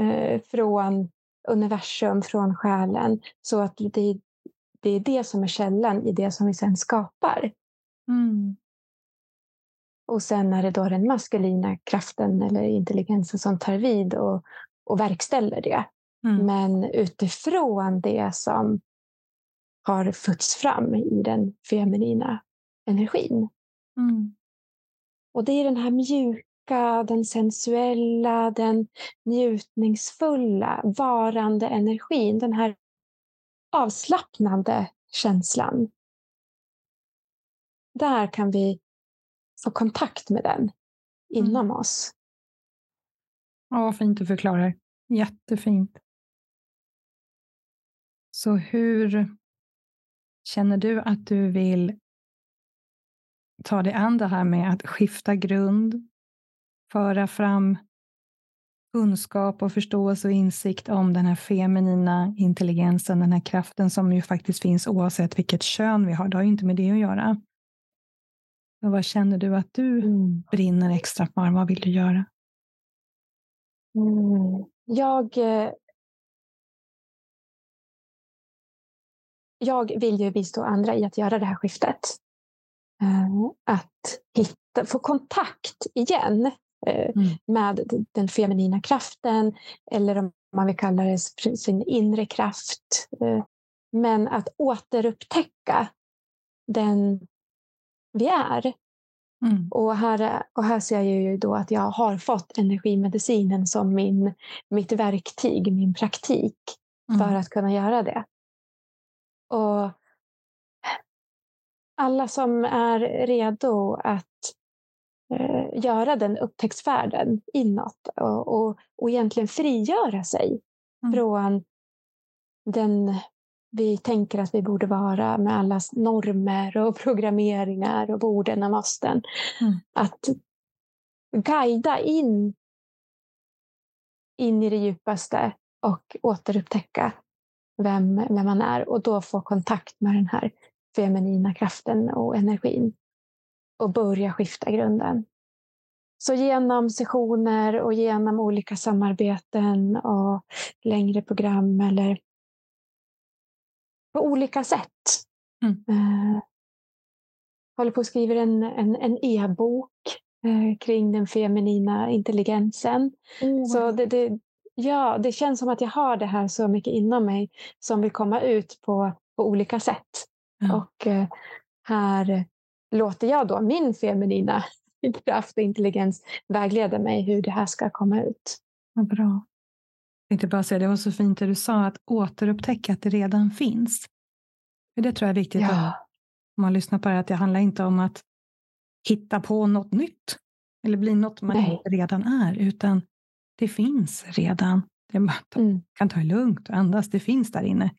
eh, från universum, från själen. Så att det, det är det som är källan i det som vi sen skapar. Mm. Och sen är det då den maskulina kraften eller intelligensen som tar vid och, och verkställer det. Mm. Men utifrån det som har fötts fram i den feminina energin. Mm. Och det är den här mjuka, den sensuella, den njutningsfulla, varande energin. Den här avslappnande känslan. Där kan vi få kontakt med den inom mm. oss. Ja, vad fint du förklarar. Jättefint. Så hur känner du att du vill ta dig an det här med att skifta grund, föra fram kunskap och förståelse och insikt om den här feminina intelligensen, den här kraften som ju faktiskt finns oavsett vilket kön vi har. Det har ju inte med det att göra. Men vad känner du att du mm. brinner extra för? Vad vill du göra? Mm. Jag, eh, jag vill ju bistå andra i att göra det här skiftet. Eh, att hitta, få kontakt igen mm. med den feminina kraften eller om man vill kalla det sin inre kraft. Eh, men att återupptäcka den vi är. Mm. Och, här, och här ser jag ju då att jag har fått energimedicinen som min, mitt verktyg, min praktik mm. för att kunna göra det. Och alla som är redo att eh, göra den upptäcktsfärden inåt och, och, och egentligen frigöra sig mm. från den vi tänker att vi borde vara med alla normer och *laughs* programmeringar och borden och måsten. Mm. Att guida in, in i det djupaste och återupptäcka vem, vem man är och då få kontakt med den här feminina kraften och energin och börja skifta grunden. Så genom sessioner och genom olika samarbeten och längre program eller på olika sätt. Mm. Uh, håller på att skriva en, en, en e-bok uh, kring den feminina intelligensen. Mm. Så det, det, ja, det känns som att jag har det här så mycket inom mig som vill komma ut på, på olika sätt. Mm. Och uh, här låter jag då min feminina kraft och intelligens vägleda mig hur det här ska komma ut. Vad bra. Jag tänkte bara säga, det var så fint det du sa, att återupptäcka att det redan finns. För det tror jag är viktigt. Ja. Om man lyssnar på det, att det handlar inte om att hitta på något nytt. Eller bli något man Nej. inte redan är, utan det finns redan. Det man mm. kan ta det lugnt och andas, det finns där inne.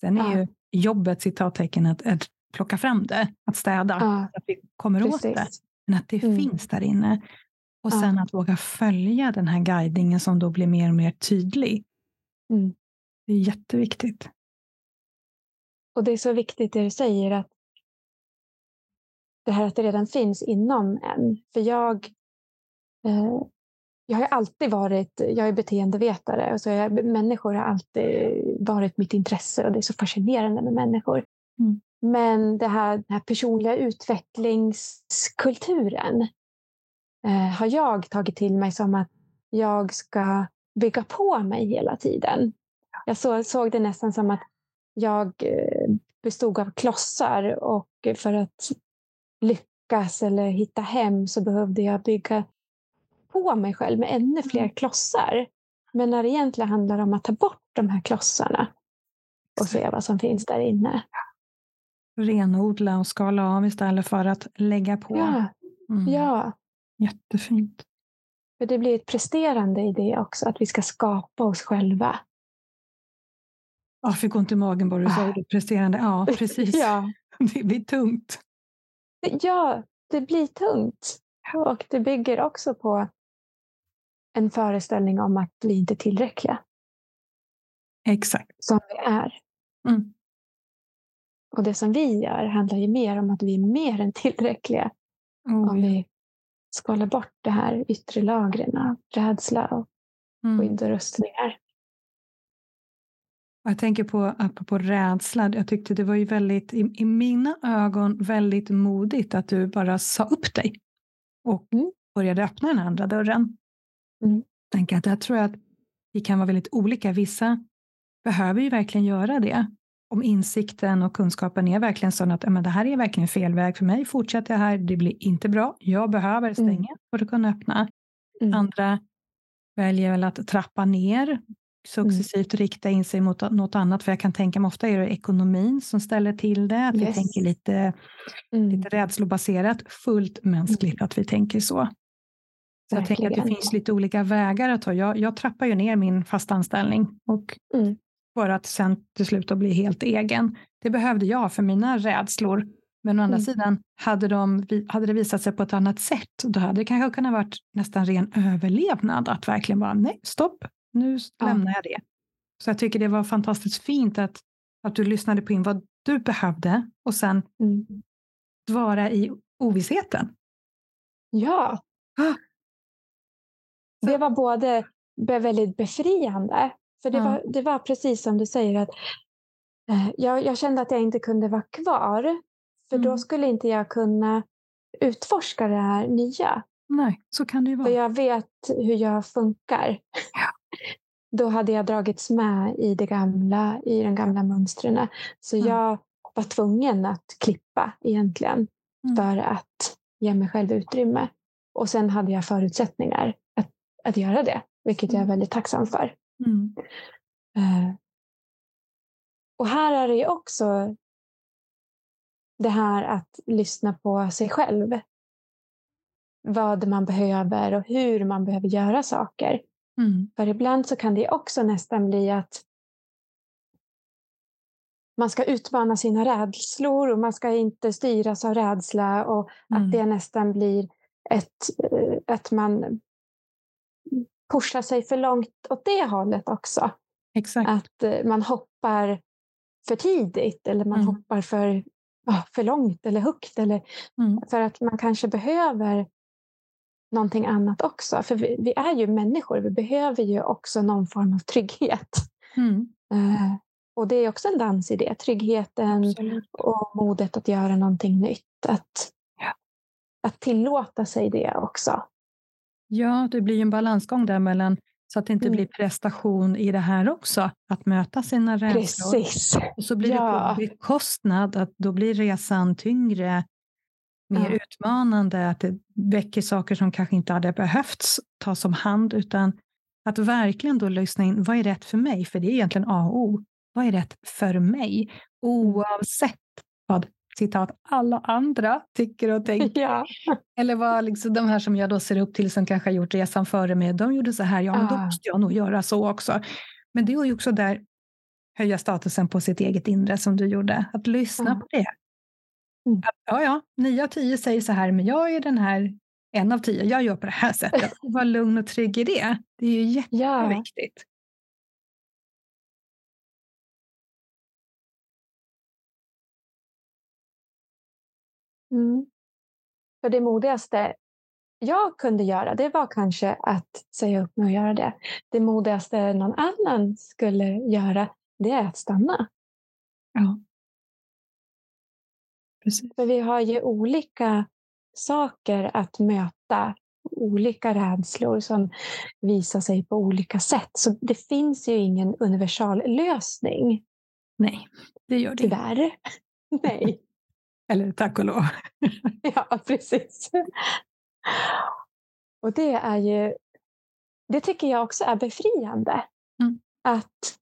Sen är ja. ju jobbet, citattecken, att, att plocka fram det, att städa, ja. att vi kommer Precis. åt det. Men att det mm. finns där inne. Och sen ja. att våga följa den här guidningen som då blir mer och mer tydlig. Mm. Det är jätteviktigt. Och det är så viktigt det du säger att det här att det redan finns inom en. För jag, eh, jag har alltid varit, jag är beteendevetare, och så jag, människor har alltid varit mitt intresse och det är så fascinerande med människor. Mm. Men det här, den här personliga utvecklingskulturen eh, har jag tagit till mig som att jag ska bygga på mig hela tiden. Jag så, såg det nästan som att jag eh, bestod av klossar och för att lyckas eller hitta hem så behövde jag bygga på mig själv med ännu fler mm. klossar. Men när det egentligen handlar om att ta bort de här klossarna och se vad som finns där inne. Renodla och skala av istället för att lägga på. Ja. Mm. ja. Jättefint. För det blir ett presterande i det också, att vi ska skapa oss själva. Jag fick ont i magen bara du sa ah. det. Presterande. Ja, *laughs* precis. ja. *laughs* Det blir tungt. Ja, det blir tungt. Och det bygger också på en föreställning om att vi inte är tillräckliga. Exakt. Som vi är. Mm. Och det som vi gör handlar ju mer om att vi är mer än tillräckliga. Oh, om vi skalar bort det här yttre lagren av rädsla och mm. skydd och rustningar. Jag tänker på, apropå rädsla, jag tyckte det var ju väldigt, i, i mina ögon, väldigt modigt att du bara sa upp dig och mm. började öppna den andra dörren. Mm. Tänker att jag tror att vi kan vara väldigt olika. Vissa behöver ju verkligen göra det. Om insikten och kunskapen är verkligen sån att men det här är verkligen fel väg för mig. Fortsätter jag här, det blir inte bra. Jag behöver mm. stänga mm. för att kunna öppna. Mm. Andra väljer väl att trappa ner successivt mm. rikta in sig mot något annat. För jag kan tänka mig ofta är det ekonomin som ställer till det. Att yes. vi tänker lite, mm. lite rädslobaserat. Fullt mänskligt mm. att vi tänker så. Så jag tänker att det finns lite olika vägar att ta. Jag, jag trappar ju ner min fasta anställning och mm. För att sen till slut bli helt egen. Det behövde jag för mina rädslor. Men å andra mm. sidan, hade, de, hade det visat sig på ett annat sätt, då hade det kanske kunnat varit nästan ren överlevnad att verkligen bara, nej, stopp, nu ja. lämnar jag det. Så jag tycker det var fantastiskt fint att, att du lyssnade på in vad du behövde och sen mm. vara i ovissheten. Ja. Ah. Det var både väldigt befriande, för det, var, det var precis som du säger att eh, jag, jag, kände att jag inte kunde vara kvar, för mm. då skulle inte jag kunna utforska det här nya. Nej, så kan det ju vara. För jag vet hur jag funkar. Ja *laughs* då hade jag dragits med i, det gamla, i de gamla mönstren. Så mm. jag var tvungen att klippa egentligen mm. för att ge mig själv utrymme. Och sen hade jag förutsättningar att, att göra det, vilket jag är mm. väldigt tacksam för. Uh, och här är det också det här att lyssna på sig själv. Vad man behöver och hur man behöver göra saker. Mm. För ibland så kan det också nästan bli att man ska utmana sina rädslor och man ska inte styras av rädsla och mm. att det nästan blir ett, eh, att man pushar sig för långt åt det hållet också. Exakt. Att eh, man hoppar för tidigt eller man mm. hoppar för, för långt eller högt. Eller, mm. För att man kanske behöver någonting annat också. För vi, vi, är ju människor, vi behöver ju också någon form av trygghet. Mm. Uh, och det är också en dans i det, tryggheten Absolut. och modet att göra någonting nytt. Att, ja. att tillåta sig det också. Ja, det blir en balansgång där mellan så att det inte mm. blir prestation i det här också, att möta sina rädslor. Precis. Och så blir ja. det på bekostnad, att då blir resan tyngre mer ja. utmanande, att det väcker saker som kanske inte hade behövts tas om hand, utan att verkligen då lyssna in, vad är rätt för mig? För det är egentligen A och O. Vad är rätt för mig? Mm. Oavsett vad citat, alla andra tycker och tänker. Ja. Eller vad liksom, de här som jag då ser upp till som kanske har gjort resan före mig, de gjorde så här, ja men då måste jag nog göra så också. Men det är ju också där höja statusen på sitt eget inre som du gjorde, att lyssna mm. på det. Mm. ja, ja, nio av tio säger så här, men jag är den här en av tio, jag gör på det här sättet. *laughs* Var lugn och trygg i det. Det är ju jätteviktigt. Mm. För det modigaste jag kunde göra, det var kanske att säga upp mig och göra det. Det modigaste någon annan skulle göra, det är att stanna. Ja. Precis. För vi har ju olika saker att möta, olika rädslor som visar sig på olika sätt. Så det finns ju ingen universal lösning. Nej, det gör det Tyvärr. *laughs* Nej. Eller tack och lov. *laughs* ja, precis. Och det är ju, det tycker jag också är befriande. Mm. Att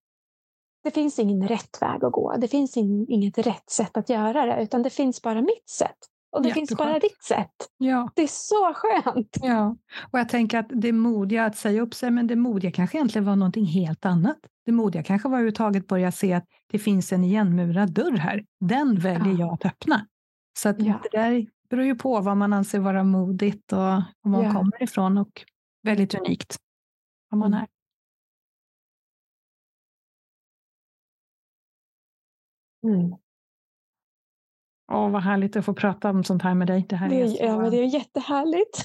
det finns ingen rätt väg att gå. Det finns inget rätt sätt att göra det, utan det finns bara mitt sätt. Och det Jätteskönt. finns bara ditt sätt. Ja. Det är så skönt. Ja, och jag tänker att det modiga att säga upp sig, men det modiga kanske egentligen var någonting helt annat. Det modiga kanske var överhuvudtaget börja se att det finns en igenmurad dörr här. Den väljer ja. jag att öppna. Så att ja. det där beror ju på vad man anser vara modigt och var man ja. kommer ifrån och väldigt unikt vad man mm. är. Mm. Åh, vad härligt att få prata om sånt här med dig. Det, här det är, så... ja, men det är jättehärligt.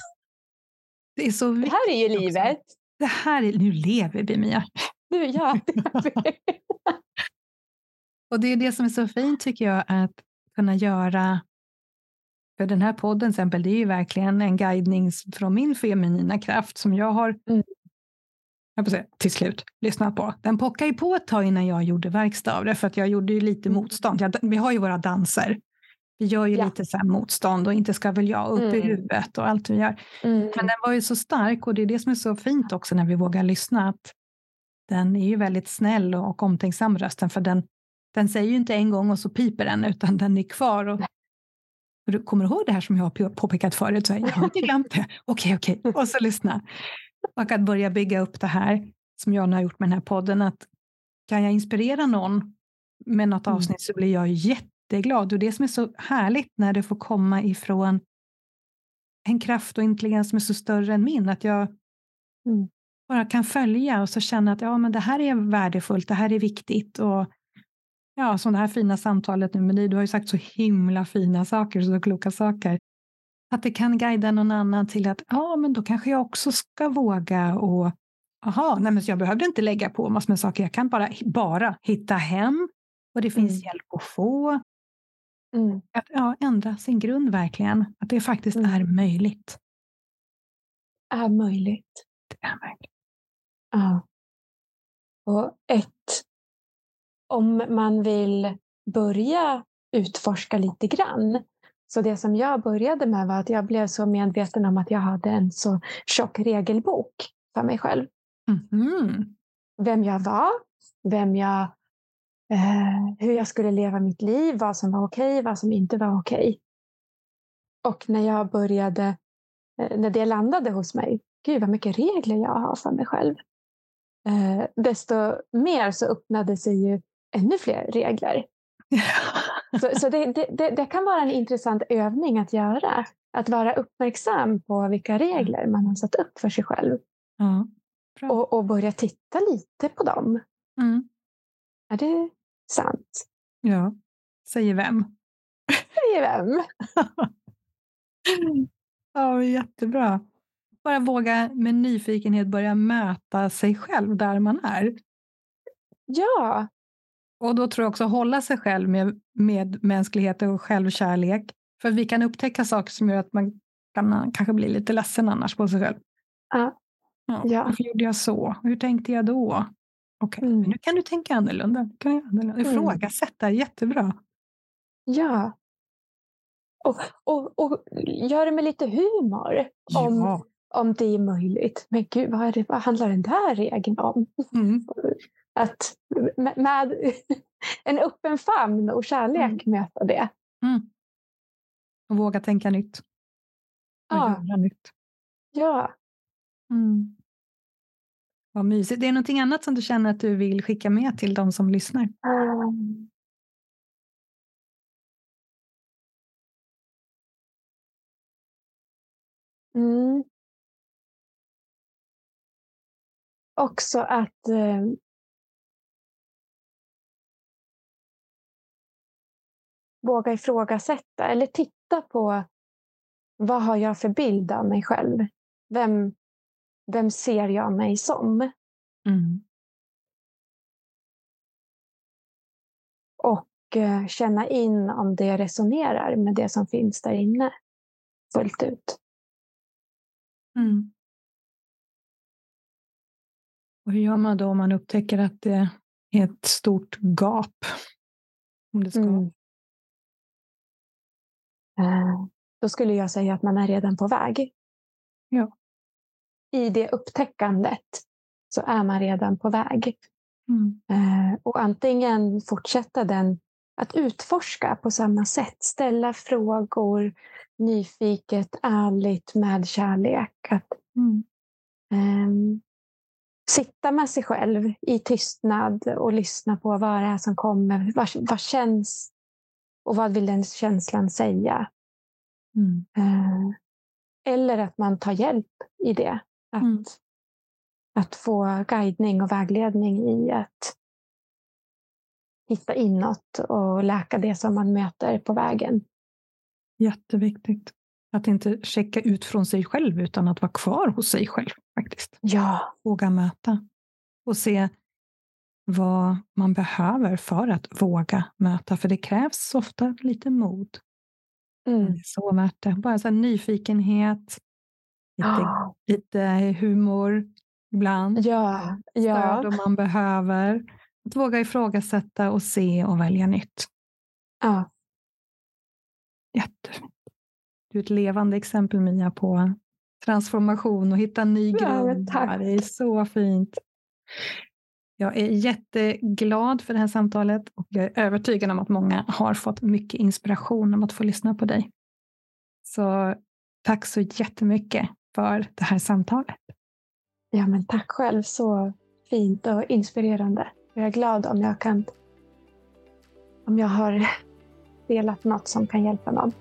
Det är så Det här är ju livet. Det här är, nu lever vi, Mia. Nu, ja, *laughs* det Och det är det som är så fint tycker jag, att kunna göra för den här podden till exempel, det är ju verkligen en guidning från min feminina kraft som jag har mm. jag säga, till slut lyssnat på. Den pockade ju på ett tag innan jag gjorde verkstad av det, för att jag gjorde ju lite mm. motstånd. Jag, vi har ju våra danser. Vi gör ju ja. lite så motstånd och inte ska väl jag upp mm. i huvudet och allt vi gör. Mm. Men den var ju så stark och det är det som är så fint också när vi vågar lyssna. Att den är ju väldigt snäll och omtänksam rösten för den, den säger ju inte en gång och så piper den utan den är kvar. Och du kommer ihåg det här som jag har påpekat förut? Så här, jag har inte glömt det. Okej, okej. Och så lyssna. Och att börja bygga upp det här som jag nu har gjort med den här podden. Att kan jag inspirera någon med något mm. avsnitt så blir jag jätteglad. Och det som är så härligt när det får komma ifrån en kraft och intelligens som är så större än min. Att jag mm. bara kan följa och så känna att ja, men det här är värdefullt, det här är viktigt. Och Ja, som det här fina samtalet nu med dig. Du har ju sagt så himla fina saker, så kloka saker. Att det kan guida någon annan till att ja, men då kanske jag också ska våga och aha, nej men jag behövde inte lägga på massor med saker. Jag kan bara, bara hitta hem och det finns mm. hjälp att få. Mm. Att ja, ändra sin grund verkligen. Att det faktiskt mm. är möjligt. Är möjligt. Det är möjligt. Ja. Och ett om man vill börja utforska lite grann. Så det som jag började med var att jag blev så medveten om att jag hade en så tjock regelbok för mig själv. Mm. Vem jag var, vem jag, eh, hur jag skulle leva mitt liv, vad som var okej, vad som inte var okej. Och när jag började, eh, när det landade hos mig, gud vad mycket regler jag har för mig själv. Eh, desto mer så öppnade sig ju ännu fler regler. *laughs* så, så det, det, det, kan vara en intressant övning att göra. Att vara uppmärksam på vilka regler man har satt upp för sig själv. Ja, och, och, börja titta lite på dem. Mm. Är det sant? Ja. Säger vem? Säger vem? *laughs* ja, jättebra. Bara våga med nyfikenhet börja möta sig själv där man är. Ja, och då tror jag också hålla sig själv med, med mänsklighet och självkärlek. För vi kan upptäcka saker som gör att man kan kanske bli lite ledsen annars på sig själv. Ja. Ja, ja. Varför gjorde jag så? Hur tänkte jag då? Okej, okay, mm. nu kan du tänka annorlunda. Kan jag annorlunda. Mm. Ifrågasätta, mm. jättebra. Ja. Och, och, och gör det med lite humor. Om, Ja. om det är möjligt. Men gud, vad, är det, vad handlar den där regeln om? Mm. *laughs* Att med, *laughs* en öppen famn och kärlek möta det. Mm. Och våga tänka nytt. Och Ja. göra nytt. Ja. Mm. Vad mysigt. Det är någonting annat som du känner att du vill skicka med till de som lyssnar? Um, Mm. Också att eh, våga ifrågasätta eller titta på vad har jag för bild av mig själv? Vem, vem ser jag mig som? Mm. Och eh, känna in om det resonerar med det som finns där inne fullt ut. Mm. Och hur gör man då om man upptäcker att det är ett stort gap? Om det ska. Mm. Eh, Då skulle jag säga att man är redan på väg. Ja. I det upptäckandet så är man redan på väg. Mm. Eh, Och antingen fortsätta den att utforska på samma sätt. Ställa frågor nyfiket, ärligt, med kärlek. Att Mm. ehm, sitta med sig själv i tystnad och lyssna på vad det är som kommer. Vad, vad känns och vad vill den känslan säga? Mm. Eh, eller att man tar hjälp i det. Att, Mm. att få guidning och vägledning i att hitta inåt och läka det som man möter på vägen. Jätteviktigt. Att inte checka ut från sig själv utan att vara kvar hos sig själv faktiskt. Ja, Våga möta och se vad man behöver för att våga möta. För det krävs ofta lite mod. mm. Det är så värt det. Bara så nyfikenhet, lite, ja, lite humor ibland. ja, ja. Stöd om man behöver. Att våga ifrågasätta och se och välja nytt. ja. Jättefint. Du är ett levande exempel Mia på transformation och hitta ny Ja, grund. tack. det är så fint. Jag är jätteglad för det här samtalet och jag är övertygad om att många har fått mycket inspiration om att få lyssna på dig. Så tack så jättemycket för det här samtalet. ja, men tack själv. Så fint och inspirerande. Jag är glad om jag kan om jag har delat något som kan hjälpa någon.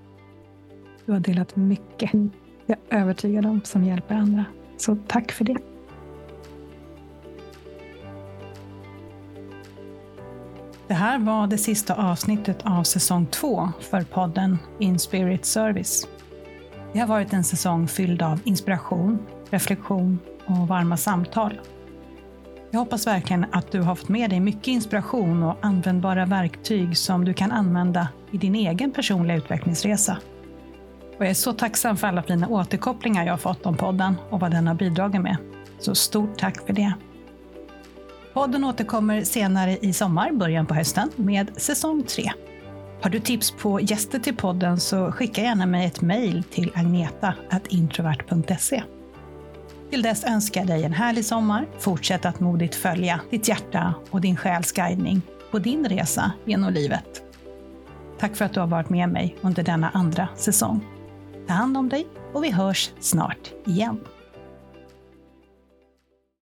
Du har delat mycket. Jag är övertygad om som hjälper andra. Så tack för det. Det här var det sista avsnittet av säsong två för podden In Spirit Service. Det har varit en säsong fylld av inspiration, reflektion och varma samtal. Jag hoppas verkligen att du har fått med dig mycket inspiration och användbara verktyg som du kan använda i din egen personliga utvecklingsresa. Och jag är så tacksam för alla fina återkopplingar jag har fått om podden och vad den har bidragit med. Så stort tack för det. Podden återkommer senare i sommar, början på hösten, med säsong 3. Har du tips på gäster till podden så skicka gärna mig ett mejl till agneta.introvert.se. Till dess önskar jag dig en härlig sommar. Fortsätt att modigt följa ditt hjärta och din själs guidning på din resa genom livet. Tack för att du har varit med mig under denna andra säsong. Ta hand om dig och vi hörs snart igen.